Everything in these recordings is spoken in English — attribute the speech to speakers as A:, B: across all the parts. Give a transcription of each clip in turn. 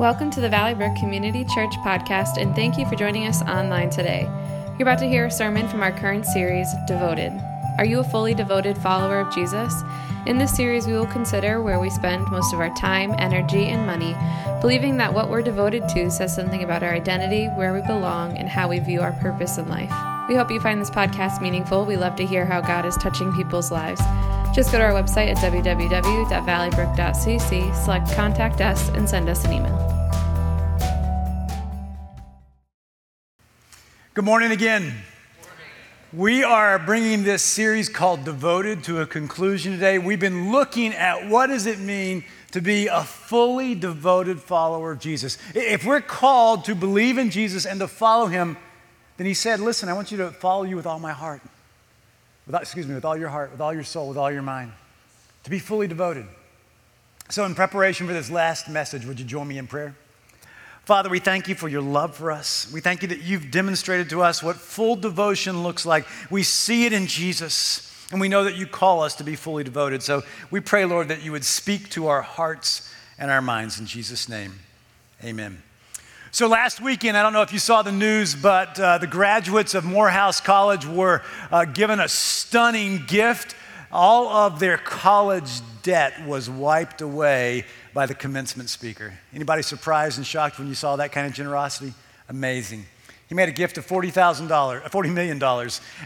A: Welcome to the Valley Brook Community Church podcast, and thank you for joining us online today. You're about to hear a sermon from our current series, Devoted. Are you a fully devoted follower of Jesus? In this series, we will consider where we spend most of our time, energy, and money, believing that what we're devoted to says something about our identity, where we belong, and how we view our purpose in life. We hope you find this podcast meaningful. We love to hear how God is touching people's lives. Just go to our website at www.valleybrook.cc, select Contact Us, and send us an email.
B: Good morning again. We are bringing this series called Devoted to a conclusion today. We've been looking at what does it mean to be a fully devoted follower of Jesus. If we're called to believe in Jesus and to follow him, then he said, "Listen, I want you to follow you with all my heart." Excuse me, with all your heart, with all your soul, with all your mind. To be fully devoted. So in preparation for this last message, would you join me in prayer? Father, we thank you for your love for us. We thank you that you've demonstrated to us what full devotion looks like. We see it in Jesus, and we know that you call us to be fully devoted. So we pray, Lord, that you would speak to our hearts and our minds in Jesus' name. Amen. So last weekend, I don't know if you saw the news, but uh, the graduates of Morehouse College were uh, given a stunning gift. All of their college debt was wiped away by the commencement speaker. Anybody surprised and shocked when you saw that kind of generosity? Amazing. He made a gift of $40,000, $40 million,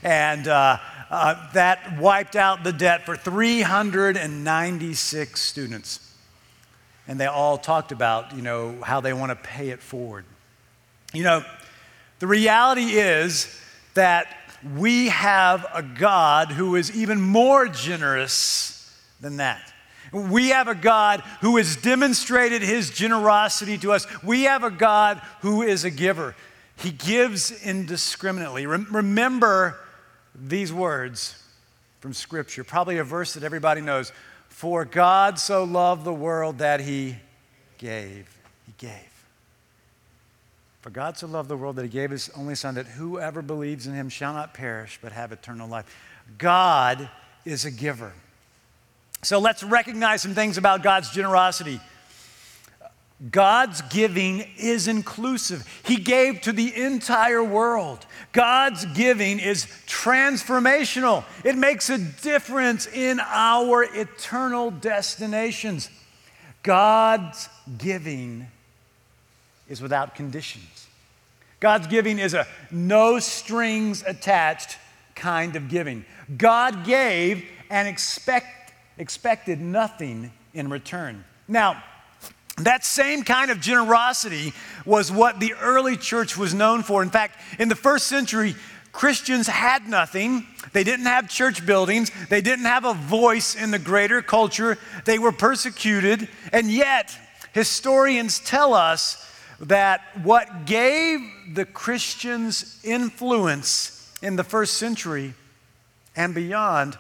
B: and uh, uh, that wiped out the debt for 396 students. And they all talked about, you know, how they want to pay it forward. You know, the reality is that we have a God who is even more generous than that. We have a God who has demonstrated his generosity to us. We have a God who is a giver. He gives indiscriminately. Remember these words from Scripture, probably a verse that everybody knows. For God so loved the world that he gave. He gave. For God so loved the world that he gave his only Son, that whoever believes in him shall not perish, but have eternal life. God is a giver. So let's recognize some things about God's generosity. God's giving is inclusive. He gave to the entire world. God's giving is transformational. It makes a difference in our eternal destinations. God's giving is without conditions. God's giving is a no strings attached kind of giving. God gave and expect expected nothing in return. Now, that same kind of generosity was what the early church was known for. In fact, in the first century, Christians had nothing. They didn't have church buildings. They didn't have a voice in the greater culture. They were persecuted. And yet, historians tell us that what gave the Christians influence in the first century and beyond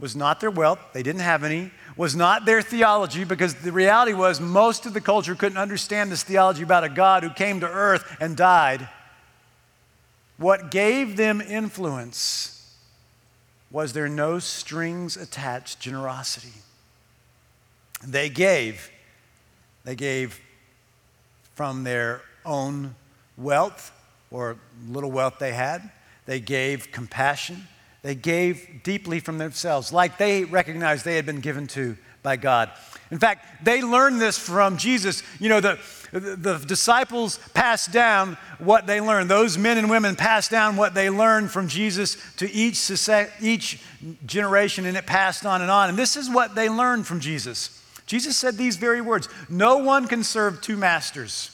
B: was not their wealth, they didn't have any, was not their theology, because the reality was most of the culture couldn't understand this theology about a God who came to earth and died. What gave them influence was their no strings attached generosity. They gave. They gave from their own wealth or little wealth they had. They gave compassion. They gave deeply from themselves, like they recognized they had been given to by God. In fact, they learned this from Jesus. You know, the, the, disciples passed down what they learned. Those men and women passed down what they learned from Jesus to each, each generation, and it passed on and on. And this is what they learned from Jesus. Jesus said these very words No one can serve two masters.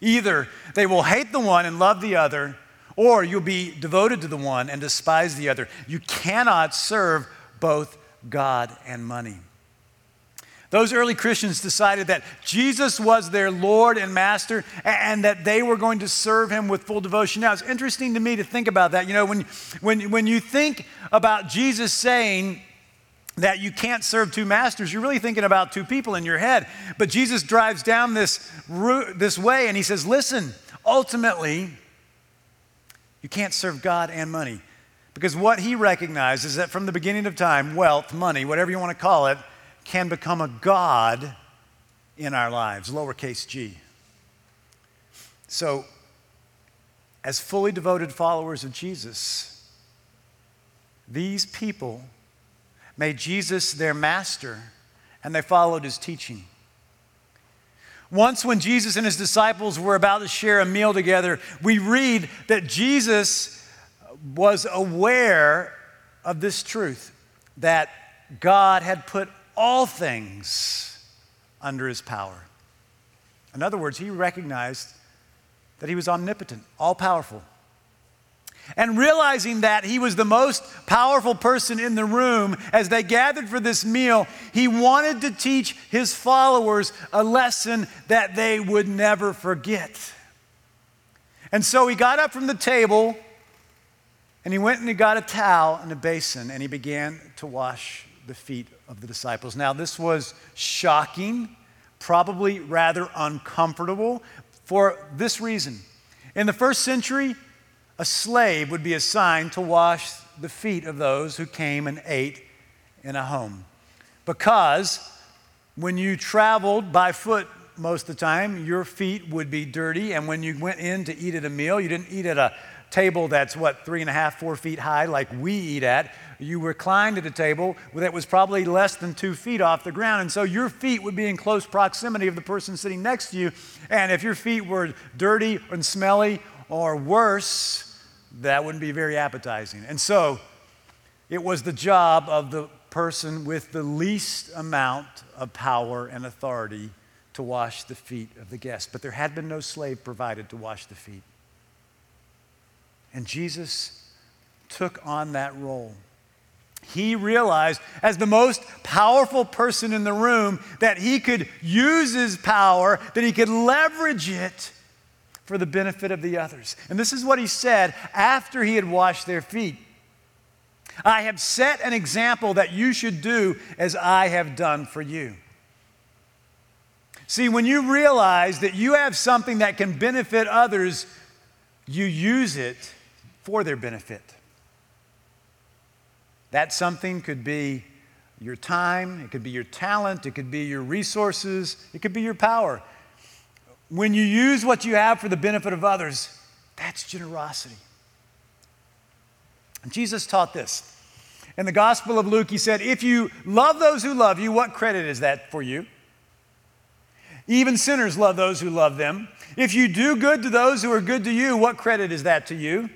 B: Either they will hate the one and love the other, or you'll be devoted to the one and despise the other. You cannot serve both God and money. Those early Christians decided that Jesus was their Lord and Master and that they were going to serve him with full devotion. Now, it's interesting to me to think about that. You know, when, when, when you think about Jesus saying, that you can't serve two masters, you're really thinking about two people in your head. But Jesus drives down this, route, this way and he says, Listen, ultimately, you can't serve God and money. Because what he recognizes is that from the beginning of time, wealth, money, whatever you want to call it, can become a God in our lives, lowercase g. So, as fully devoted followers of Jesus, these people made Jesus their master and they followed his teaching. Once, when Jesus and his disciples were about to share a meal together, we read that Jesus was aware of this truth that God had put all things under his power. In other words, he recognized that he was omnipotent, all powerful. And realizing that he was the most powerful person in the room as they gathered for this meal, he wanted to teach his followers a lesson that they would never forget. And so he got up from the table and he went and he got a towel and a basin and he began to wash the feet of the disciples. Now, this was shocking, probably rather uncomfortable for this reason. In the first century, a slave would be assigned to wash the feet of those who came and ate in a home. Because when you traveled by foot most of the time, your feet would be dirty. And when you went in to eat at a meal, you didn't eat at a table that's what, three and a half, four feet high, like we eat at. You reclined at a table that was probably less than two feet off the ground. And so your feet would be in close proximity of the person sitting next to you. And if your feet were dirty and smelly or worse, that wouldn't be very appetizing. And so it was the job of the person with the least amount of power and authority to wash the feet of the guest. But there had been no slave provided to wash the feet. And Jesus took on that role. He realized, as the most powerful person in the room, that he could use his power, that he could leverage it for the benefit of the others. And this is what he said after he had washed their feet I have set an example that you should do as I have done for you. See, when you realize that you have something that can benefit others, you use it for their benefit. That something could be your time, it could be your talent, it could be your resources, it could be your power. When you use what you have for the benefit of others, that's generosity. Jesus taught this. In the Gospel of Luke, he said, If you love those who love you, what credit is that for you? Even sinners love those who love them. If you do good to those who are good to you, what credit is that to you?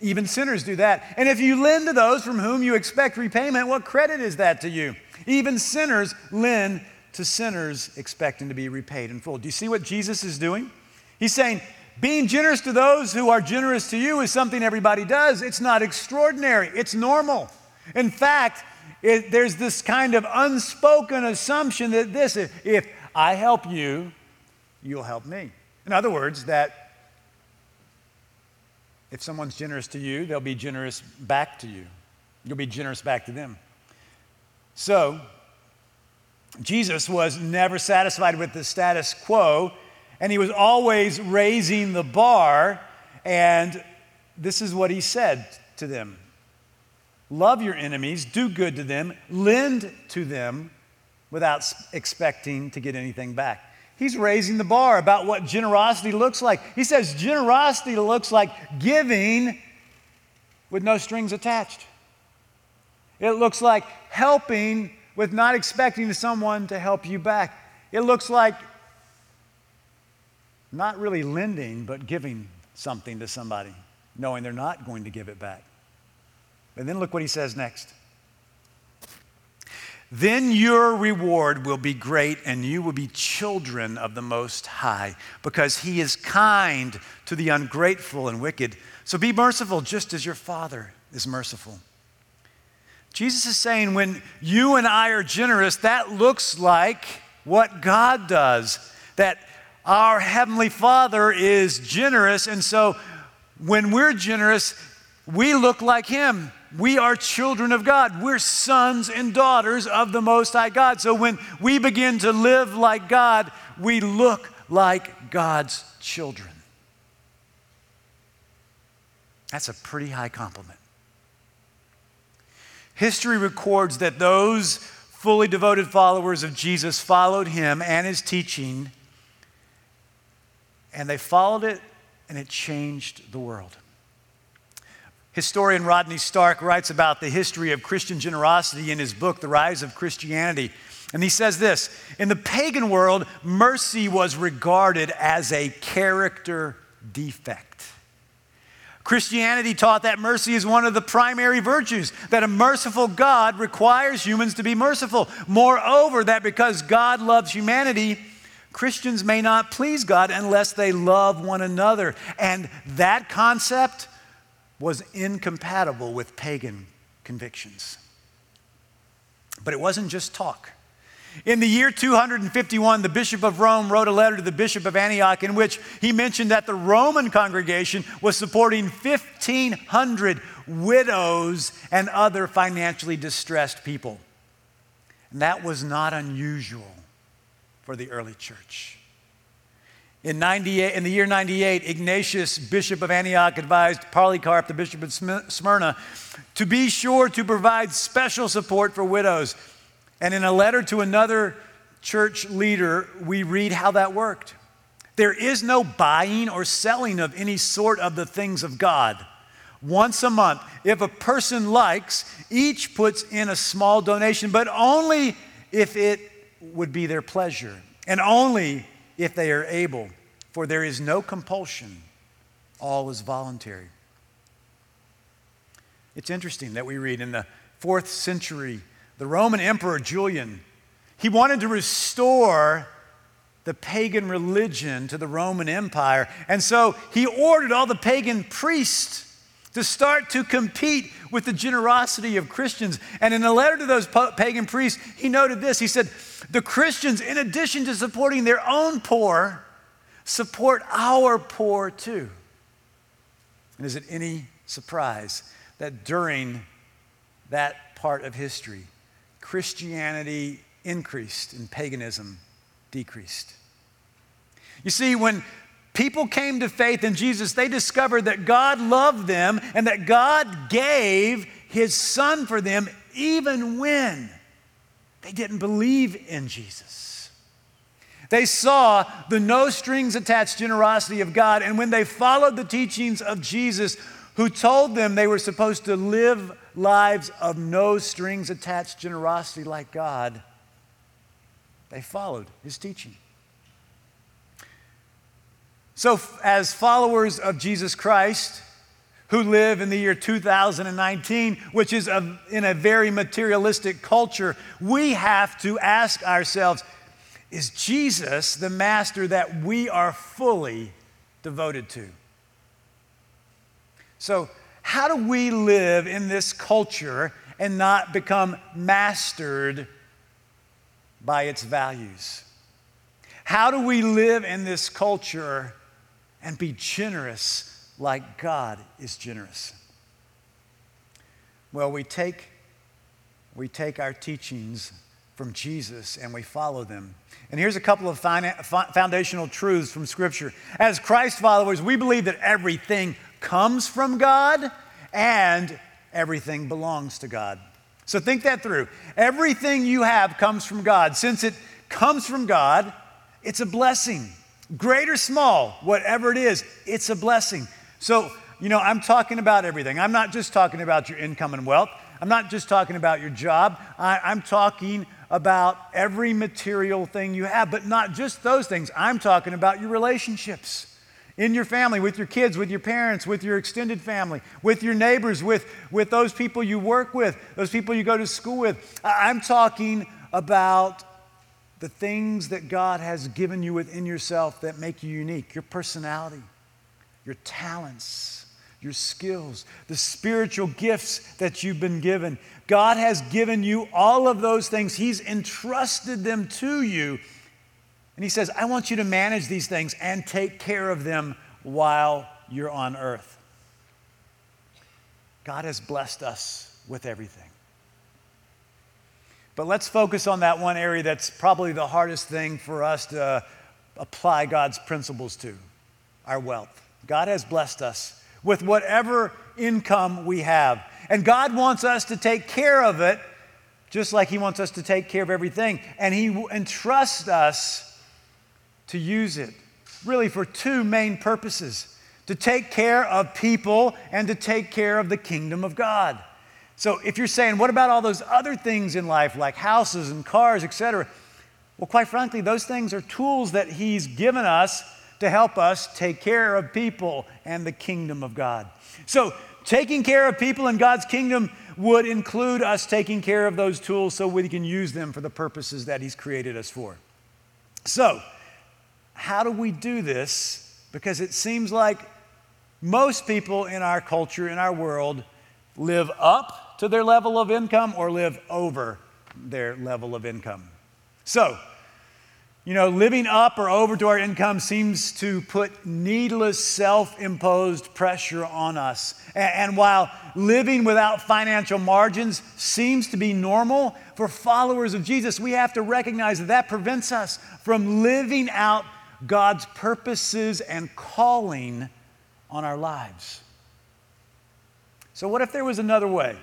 B: Even sinners do that. And if you lend to those from whom you expect repayment, what credit is that to you? Even sinners lend to sinners expecting to be repaid in full. Do you see what Jesus is doing? He's saying, being generous to those who are generous to you is something everybody does. It's not extraordinary, it's normal. In fact, it, there's this kind of unspoken assumption that this, if, if I help you, you'll help me. In other words, that if someone's generous to you, they'll be generous back to you. You'll be generous back to them. So, Jesus was never satisfied with the status quo, and he was always raising the bar. And this is what he said to them Love your enemies, do good to them, lend to them without expecting to get anything back. He's raising the bar about what generosity looks like. He says generosity looks like giving with no strings attached. It looks like helping with not expecting someone to help you back. It looks like not really lending, but giving something to somebody, knowing they're not going to give it back. And then look what he says next. Then your reward will be great, and you will be children of the Most High, because He is kind to the ungrateful and wicked. So be merciful, just as your Father is merciful. Jesus is saying when you and I are generous, that looks like what God does. That our Heavenly Father is generous, and so when we're generous, we look like Him. We are children of God. We're sons and daughters of the Most High God. So when we begin to live like God, we look like God's children. That's a pretty high compliment. History records that those fully devoted followers of Jesus followed him and his teaching, and they followed it and it changed the world. Historian Rodney Stark writes about the history of Christian generosity in his book, The Rise of Christianity. And he says this In the pagan world, mercy was regarded as a character defect. Christianity taught that mercy is one of the primary virtues, that a merciful God requires humans to be merciful. Moreover, that because God loves humanity, Christians may not please God unless they love one another. And that concept was incompatible with pagan convictions. But it wasn't just talk. In the year 251, the Bishop of Rome wrote a letter to the Bishop of Antioch in which he mentioned that the Roman congregation was supporting 1,500 widows and other financially distressed people. And that was not unusual for the early church. In, 98, in the year 98, Ignatius, Bishop of Antioch, advised Polycarp, the Bishop of Smyrna, to be sure to provide special support for widows and in a letter to another church leader, we read how that worked. There is no buying or selling of any sort of the things of God. Once a month, if a person likes, each puts in a small donation, but only if it would be their pleasure, and only if they are able, for there is no compulsion. All is voluntary. It's interesting that we read in the fourth century the Roman Emperor Julian, he wanted to restore the pagan religion to the Roman Empire. And so he ordered all the pagan priests to start to compete with the generosity of Christians. And in a letter to those pagan priests, he noted this. He said, The Christians, in addition to supporting their own poor, support our poor too. And is it any surprise that during that part of history, Christianity increased and paganism decreased. You see, when people came to faith in Jesus, they discovered that God loved them and that God gave his son for them even when they didn't believe in Jesus. They saw the no strings attached generosity of God, and when they followed the teachings of Jesus, who told them they were supposed to live lives of no strings attached generosity like God, they followed his teaching. So, as followers of Jesus Christ, who live in the year 2019, which is a, in a very materialistic culture, we have to ask ourselves is Jesus the master that we are fully devoted to? So, how do we live in this culture and not become mastered by its values? How do we live in this culture and be generous like God is generous? Well, we take, we take our teachings from Jesus and we follow them. And here's a couple of foundational truths from Scripture. As Christ followers, we believe that everything comes from God and everything belongs to God. So think that through. Everything you have comes from God. Since it comes from God, it's a blessing. Great or small, whatever it is, it's a blessing. So, you know, I'm talking about everything. I'm not just talking about your income and wealth. I'm not just talking about your job. I, am talking about every material thing you have, but not just those things. I'm talking about your relationships in your family, with your kids, with your parents, with your extended family, with your neighbors, with, with those people you work with, those people you go to school with. I'm talking about the things that God has given you within yourself that make you unique your personality, your talents, your skills, the spiritual gifts that you've been given. God has given you all of those things, He's entrusted them to you and he says, I want you to manage these things and take care of them while you're on earth. God has blessed us with everything. But let's focus on that one area that's probably the hardest thing for us to uh, apply God's principles to our wealth. God has blessed us with whatever income we have. And God wants us to take care of it just like He wants us to take care of everything. And He entrusts us to use it really for two main purposes to take care of people and to take care of the kingdom of God. So if you're saying, what about all those other things in life, like houses and cars, etc.? Well, quite frankly, those things are tools that He's given us to help us take care of people and the kingdom of God. So, taking care of people in God's kingdom would include us taking care of those tools so we can use them for the purposes that He's created us for. So, how do we do this? Because it seems like most people in our culture, in our world, live up to their level of income or live over their level of income. So, you know, living up or over to our income seems to put needless self imposed pressure on us. And, while living without financial margins seems to be normal for followers of Jesus, we have to recognize that that prevents us from living out God's purposes and calling on our lives. So, what if there was another way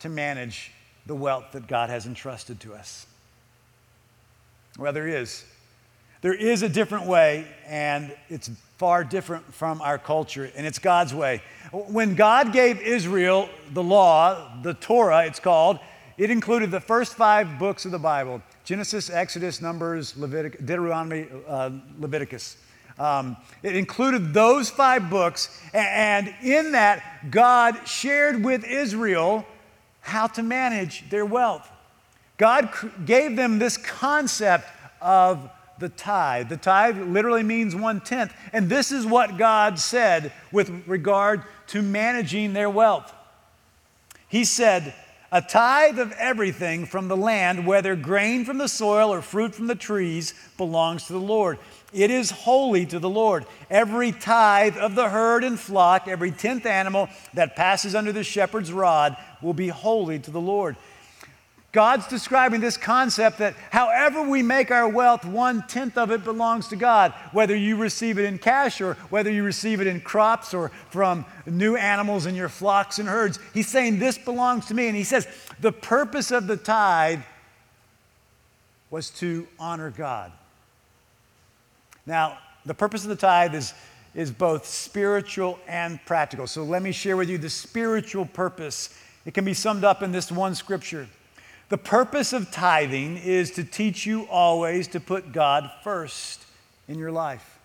B: to manage the wealth that God has entrusted to us? Well, there is. There is a different way, and it's far different from our culture, and it's God's way. When God gave Israel the law, the Torah, it's called, it included the first five books of the Bible Genesis, Exodus, Numbers, Leviticus, Deuteronomy, uh, Leviticus. Um, it included those five books, and in that, God shared with Israel how to manage their wealth. God gave them this concept of the tithe. The tithe literally means one tenth. And this is what God said with regard to managing their wealth. He said, A tithe of everything from the land, whether grain from the soil or fruit from the trees, belongs to the Lord. It is holy to the Lord. Every tithe of the herd and flock, every tenth animal that passes under the shepherd's rod, will be holy to the Lord. God's describing this concept that however we make our wealth, one tenth of it belongs to God, whether you receive it in cash or whether you receive it in crops or from new animals in your flocks and herds. He's saying, This belongs to me. And he says, The purpose of the tithe was to honor God. Now, the purpose of the tithe is, is both spiritual and practical. So let me share with you the spiritual purpose. It can be summed up in this one scripture. The purpose of tithing is to teach you always to put God first in your life.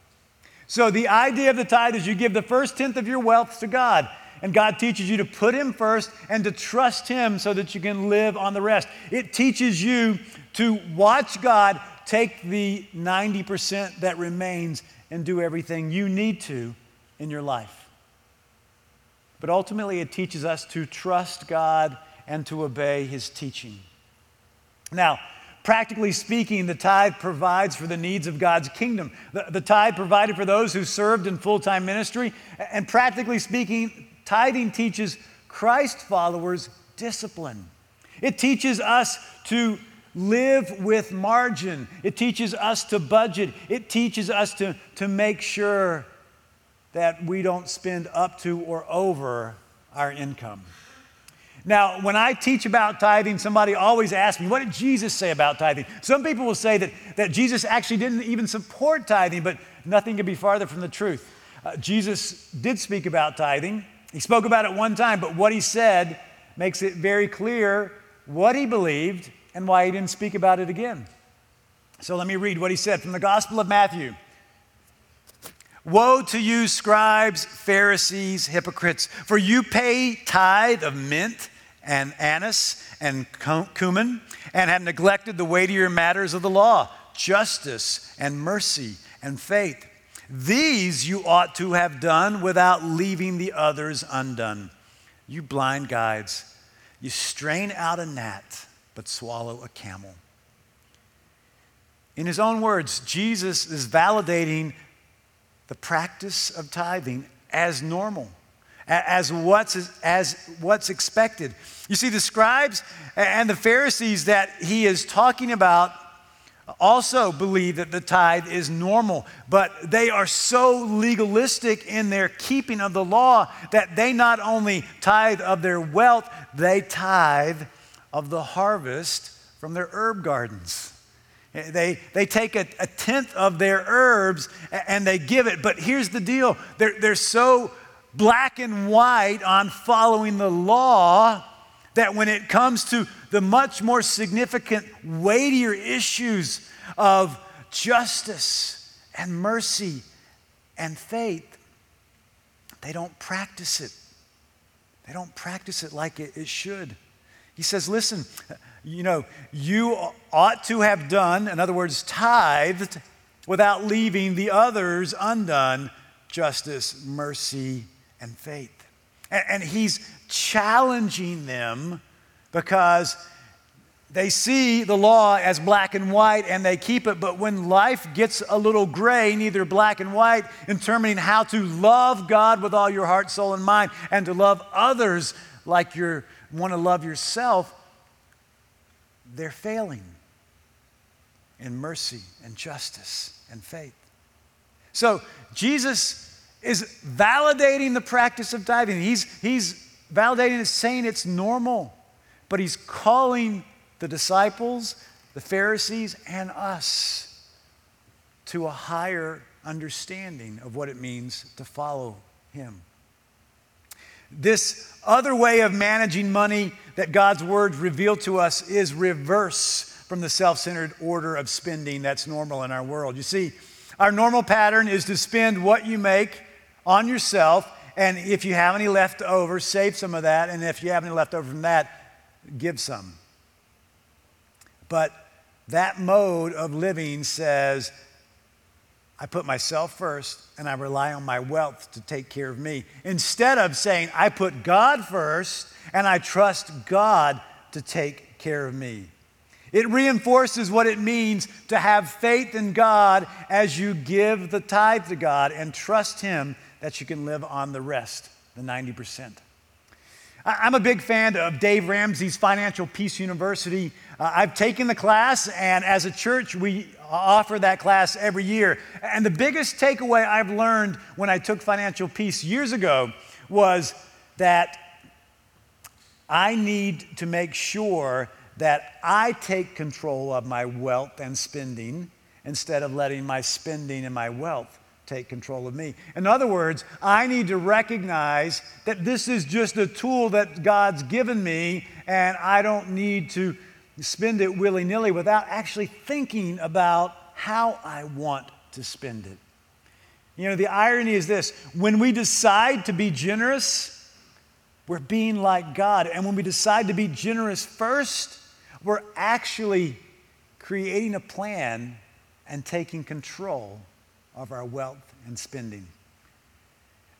B: So, the idea of the tithe is you give the first tenth of your wealth to God, and God teaches you to put Him first and to trust Him so that you can live on the rest. It teaches you to watch God take the 90% that remains and do everything you need to in your life. But ultimately, it teaches us to trust God and to obey His teaching. Now, practically speaking, the tithe provides for the needs of God's kingdom. The, the tithe provided for those who served in full time ministry. And practically speaking, tithing teaches Christ followers discipline. It teaches us to live with margin, it teaches us to budget, it teaches us to, to make sure that we don't spend up to or over our income. Now, when I teach about tithing, somebody always asks me, what did Jesus say about tithing? Some people will say that, that Jesus actually didn't even support tithing, but nothing could be farther from the truth. Uh, Jesus did speak about tithing. He spoke about it one time, but what he said makes it very clear what he believed and why he didn't speak about it again. So let me read what he said from the Gospel of Matthew. Woe to you, scribes, Pharisees, hypocrites, for you pay tithe of mint and anise and cumin, and have neglected the weightier matters of the law justice and mercy and faith. These you ought to have done without leaving the others undone. You blind guides, you strain out a gnat, but swallow a camel. In his own words, Jesus is validating the practice of tithing as normal as what's, as what's expected. You see, the scribes and the Pharisees that he is talking about also believe that the tithe is normal, but they are so legalistic in their keeping of the law that they not only tithe of their wealth, they tithe of the harvest from their herb gardens. Eh, they, they take a, a tenth of their herbs and they give it. But here's the deal they're, they're so black and white on following the law that when it comes to the much more significant, weightier issues of justice and mercy and faith, they don't practice it. They don't practice it like it, should. He says, listen, you know, you ought to have done, in other words, tithed without leaving the others undone justice, mercy, and faith. And, and he's challenging them because they see the law as black and white and they keep it, but when life gets a little gray, neither black and white, in determining how to love God with all your heart, soul, and mind, and to love others like you want to love yourself, they're failing in mercy and justice and faith. So Jesus is validating the practice of tithing. He's, he's validating it, saying it's normal, but he's calling the disciples, the Pharisees, and us to a higher understanding of what it means to follow him. This other way of managing money that God's words reveal to us is reverse from the self centered order of spending that's normal in our world. You see, our normal pattern is to spend what you make on yourself, and if you have any left over, save some of that, and if you have any left over from that, give some. But that mode of living says, I put myself first and I rely on my wealth to take care of me. Instead of saying, I put God first and I trust God to take care of me. It reinforces what it means to have faith in God as you give the tithe to God and trust Him that you can live on the rest, the 90%. I'm a big fan of Dave Ramsey's Financial Peace University. Uh, I've taken the class, and as a church, we offer that class every year. And the biggest takeaway I've learned when I took Financial Peace years ago was that I need to make sure that I take control of my wealth and spending instead of letting my spending and my wealth take control of me. In other words, I need to recognize that this is just a tool that God's given me, and I don't need to spend it willy nilly without actually thinking about how I want to spend it. You know, the irony is this when we decide to be generous, we're being like God. And when we decide to be generous first, we're actually creating a plan and taking control of our wealth and spending.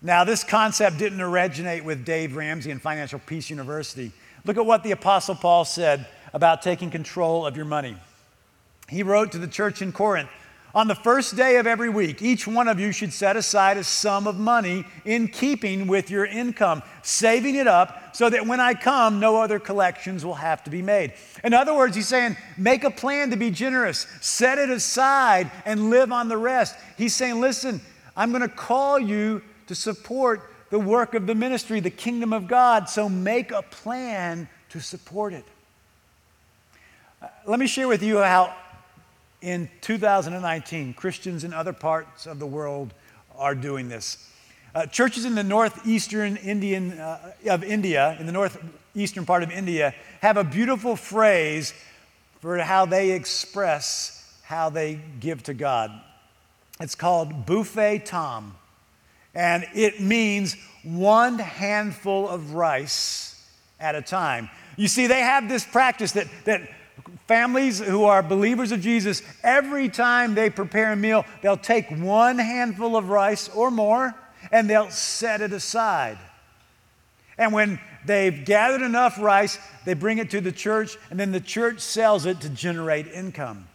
B: Now, this concept didn't originate with Dave Ramsey and Financial Peace University. Look at what the Apostle Paul said about taking control of your money. He wrote to the church in Corinth On the first day of every week, each one of you should set aside a sum of money in keeping with your income, saving it up so that when I come, no other collections will have to be made. In other words, he's saying, make a plan to be generous, set it aside, and live on the rest. He's saying, listen, I'm going to call you to support the work of the ministry, the kingdom of God, so make a plan to support it. Uh, let me share with you how in 2019 Christians in other parts of the world are doing this. Uh, churches in the northeastern Indian, uh, of India, in the northeastern part of India, have a beautiful phrase for how they express how they give to God. It's called buhfai tham, and it means one handful of rice at a time. You see, they have this practice that, that families who are believers of Jesus, every time they prepare a meal, they'll take one handful of rice or more and they'll set it aside. And when they've gathered enough rice, they bring it to the church, and then the church sells it to generate income.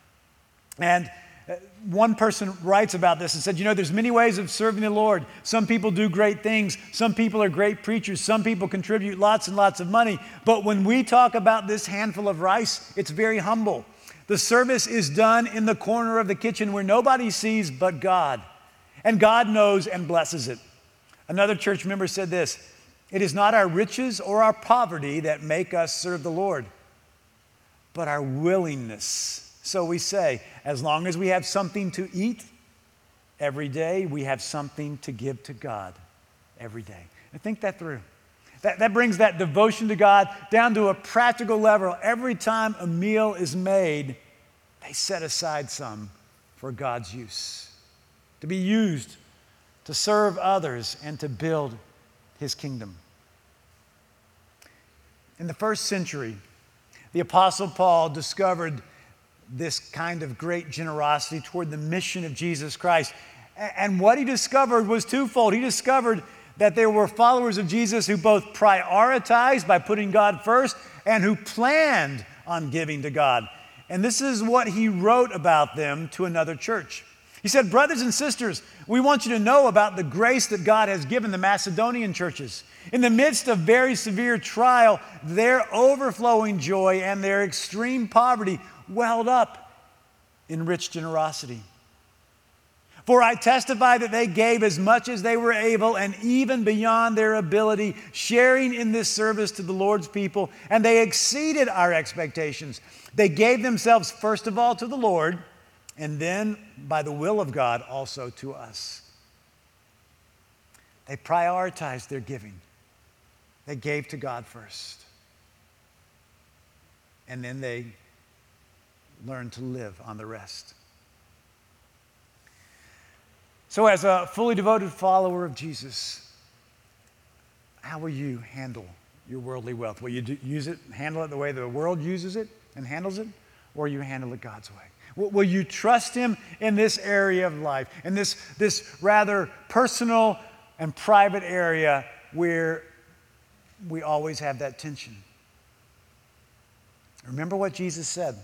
B: And Uh, one person writes about this and said, You know, there's many ways of serving the Lord. Some people do great things. Some people are great preachers. Some people contribute lots and lots of money. But when we talk about this handful of rice, it's very humble. The service is done in the corner of the kitchen where nobody sees but God. And God knows and blesses it. Another church member said this It is not our riches or our poverty that make us serve the Lord, but our willingness So we say, as long as we have something to eat every day, we have something to give to God every day. And think that through. That, that brings that devotion to God down to a practical level. Every time a meal is made, they set aside some for God's use, to be used to serve others and to build his kingdom. In the first century, the Apostle Paul discovered this kind of great generosity toward the mission of Jesus Christ. And what he discovered was twofold. He discovered that there were followers of Jesus who both prioritized by putting God first and who planned on giving to God. And this is what he wrote about them to another church. He said, Brothers and sisters, we want you to know about the grace that God has given the Macedonian churches. In the midst of very severe trial, their overflowing joy and their extreme poverty welled up in rich generosity. For I testify that they gave as much as they were able and even beyond their ability, sharing in this service to the Lord's people, and they exceeded our expectations. They gave themselves first of all to the Lord, and then by the will of God also to us. They prioritized their giving, they gave to God first. And then they learned to live on the rest. So, as a fully devoted follower of Jesus, how will you handle your worldly wealth? Will you use it, handle it the way the world uses it and handles it, or you handle it God's way? Will, will you trust Him in this area of life, in this, this rather personal and private area where we always have that tension? Remember what Jesus said.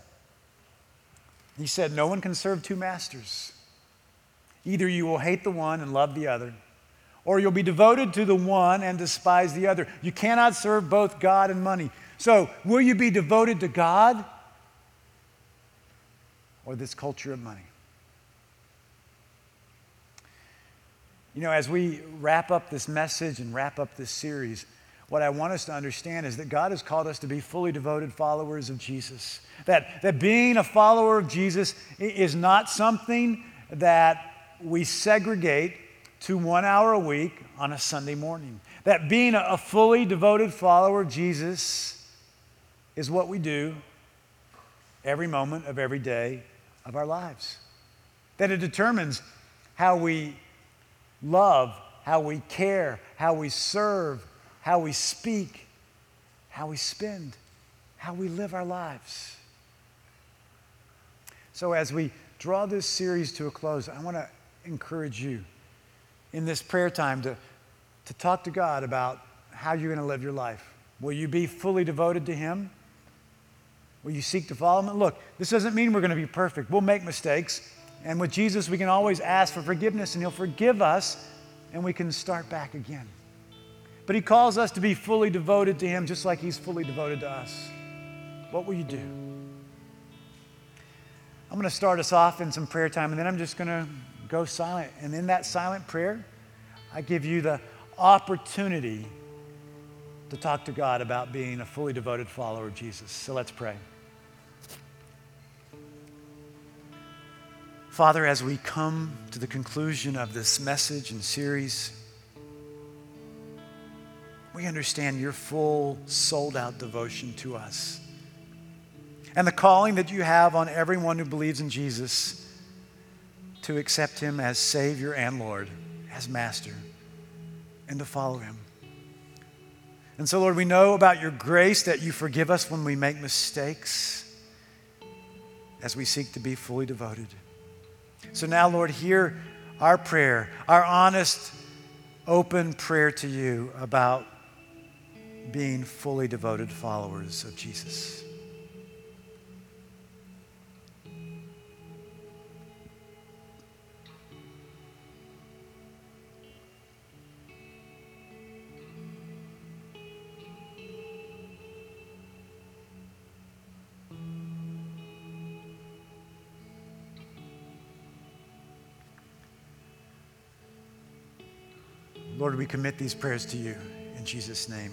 B: He said, No one can serve two masters. Either you will hate the one and love the other, or you'll be devoted to the one and despise the other. You cannot serve both God and money. So, will you be devoted to God or this culture of money? You know, as we wrap up this message and wrap up this series, what I want us to understand is that God has called us to be fully devoted followers of Jesus. That, that being a follower of Jesus is not something that we segregate to one hour a week on a Sunday morning. That being a fully devoted follower of Jesus is what we do every moment of every day of our lives. That it determines how we love, how we care, how we serve, how we speak, how we spend, how we live our lives. So, as we draw this series to a close, I want to encourage you in this prayer time to, to talk to God about how you're going to live your life. Will you be fully devoted to Him? Will you seek to follow Him? Look, this doesn't mean we're going to be perfect. We'll make mistakes. And with Jesus, we can always ask for forgiveness, and He'll forgive us, and we can start back again. But He calls us to be fully devoted to Him, just like He's fully devoted to us. What will you do? I'm going to start us off in some prayer time, and then I'm just going to go silent. And in that silent prayer, I give you the opportunity to talk to God about being a fully devoted follower of Jesus. So let's pray. Father, as we come to the conclusion of this message and series, we understand your full, sold out devotion to us and the calling that you have on everyone who believes in Jesus to accept Him as Savior and Lord, as Master, and to follow Him. And so, Lord, we know about your grace that you forgive us when we make mistakes as we seek to be fully devoted. So now, Lord, hear our prayer, our honest, open prayer to you about being fully devoted followers of Jesus. Lord, we commit these prayers to you. In Jesus' name,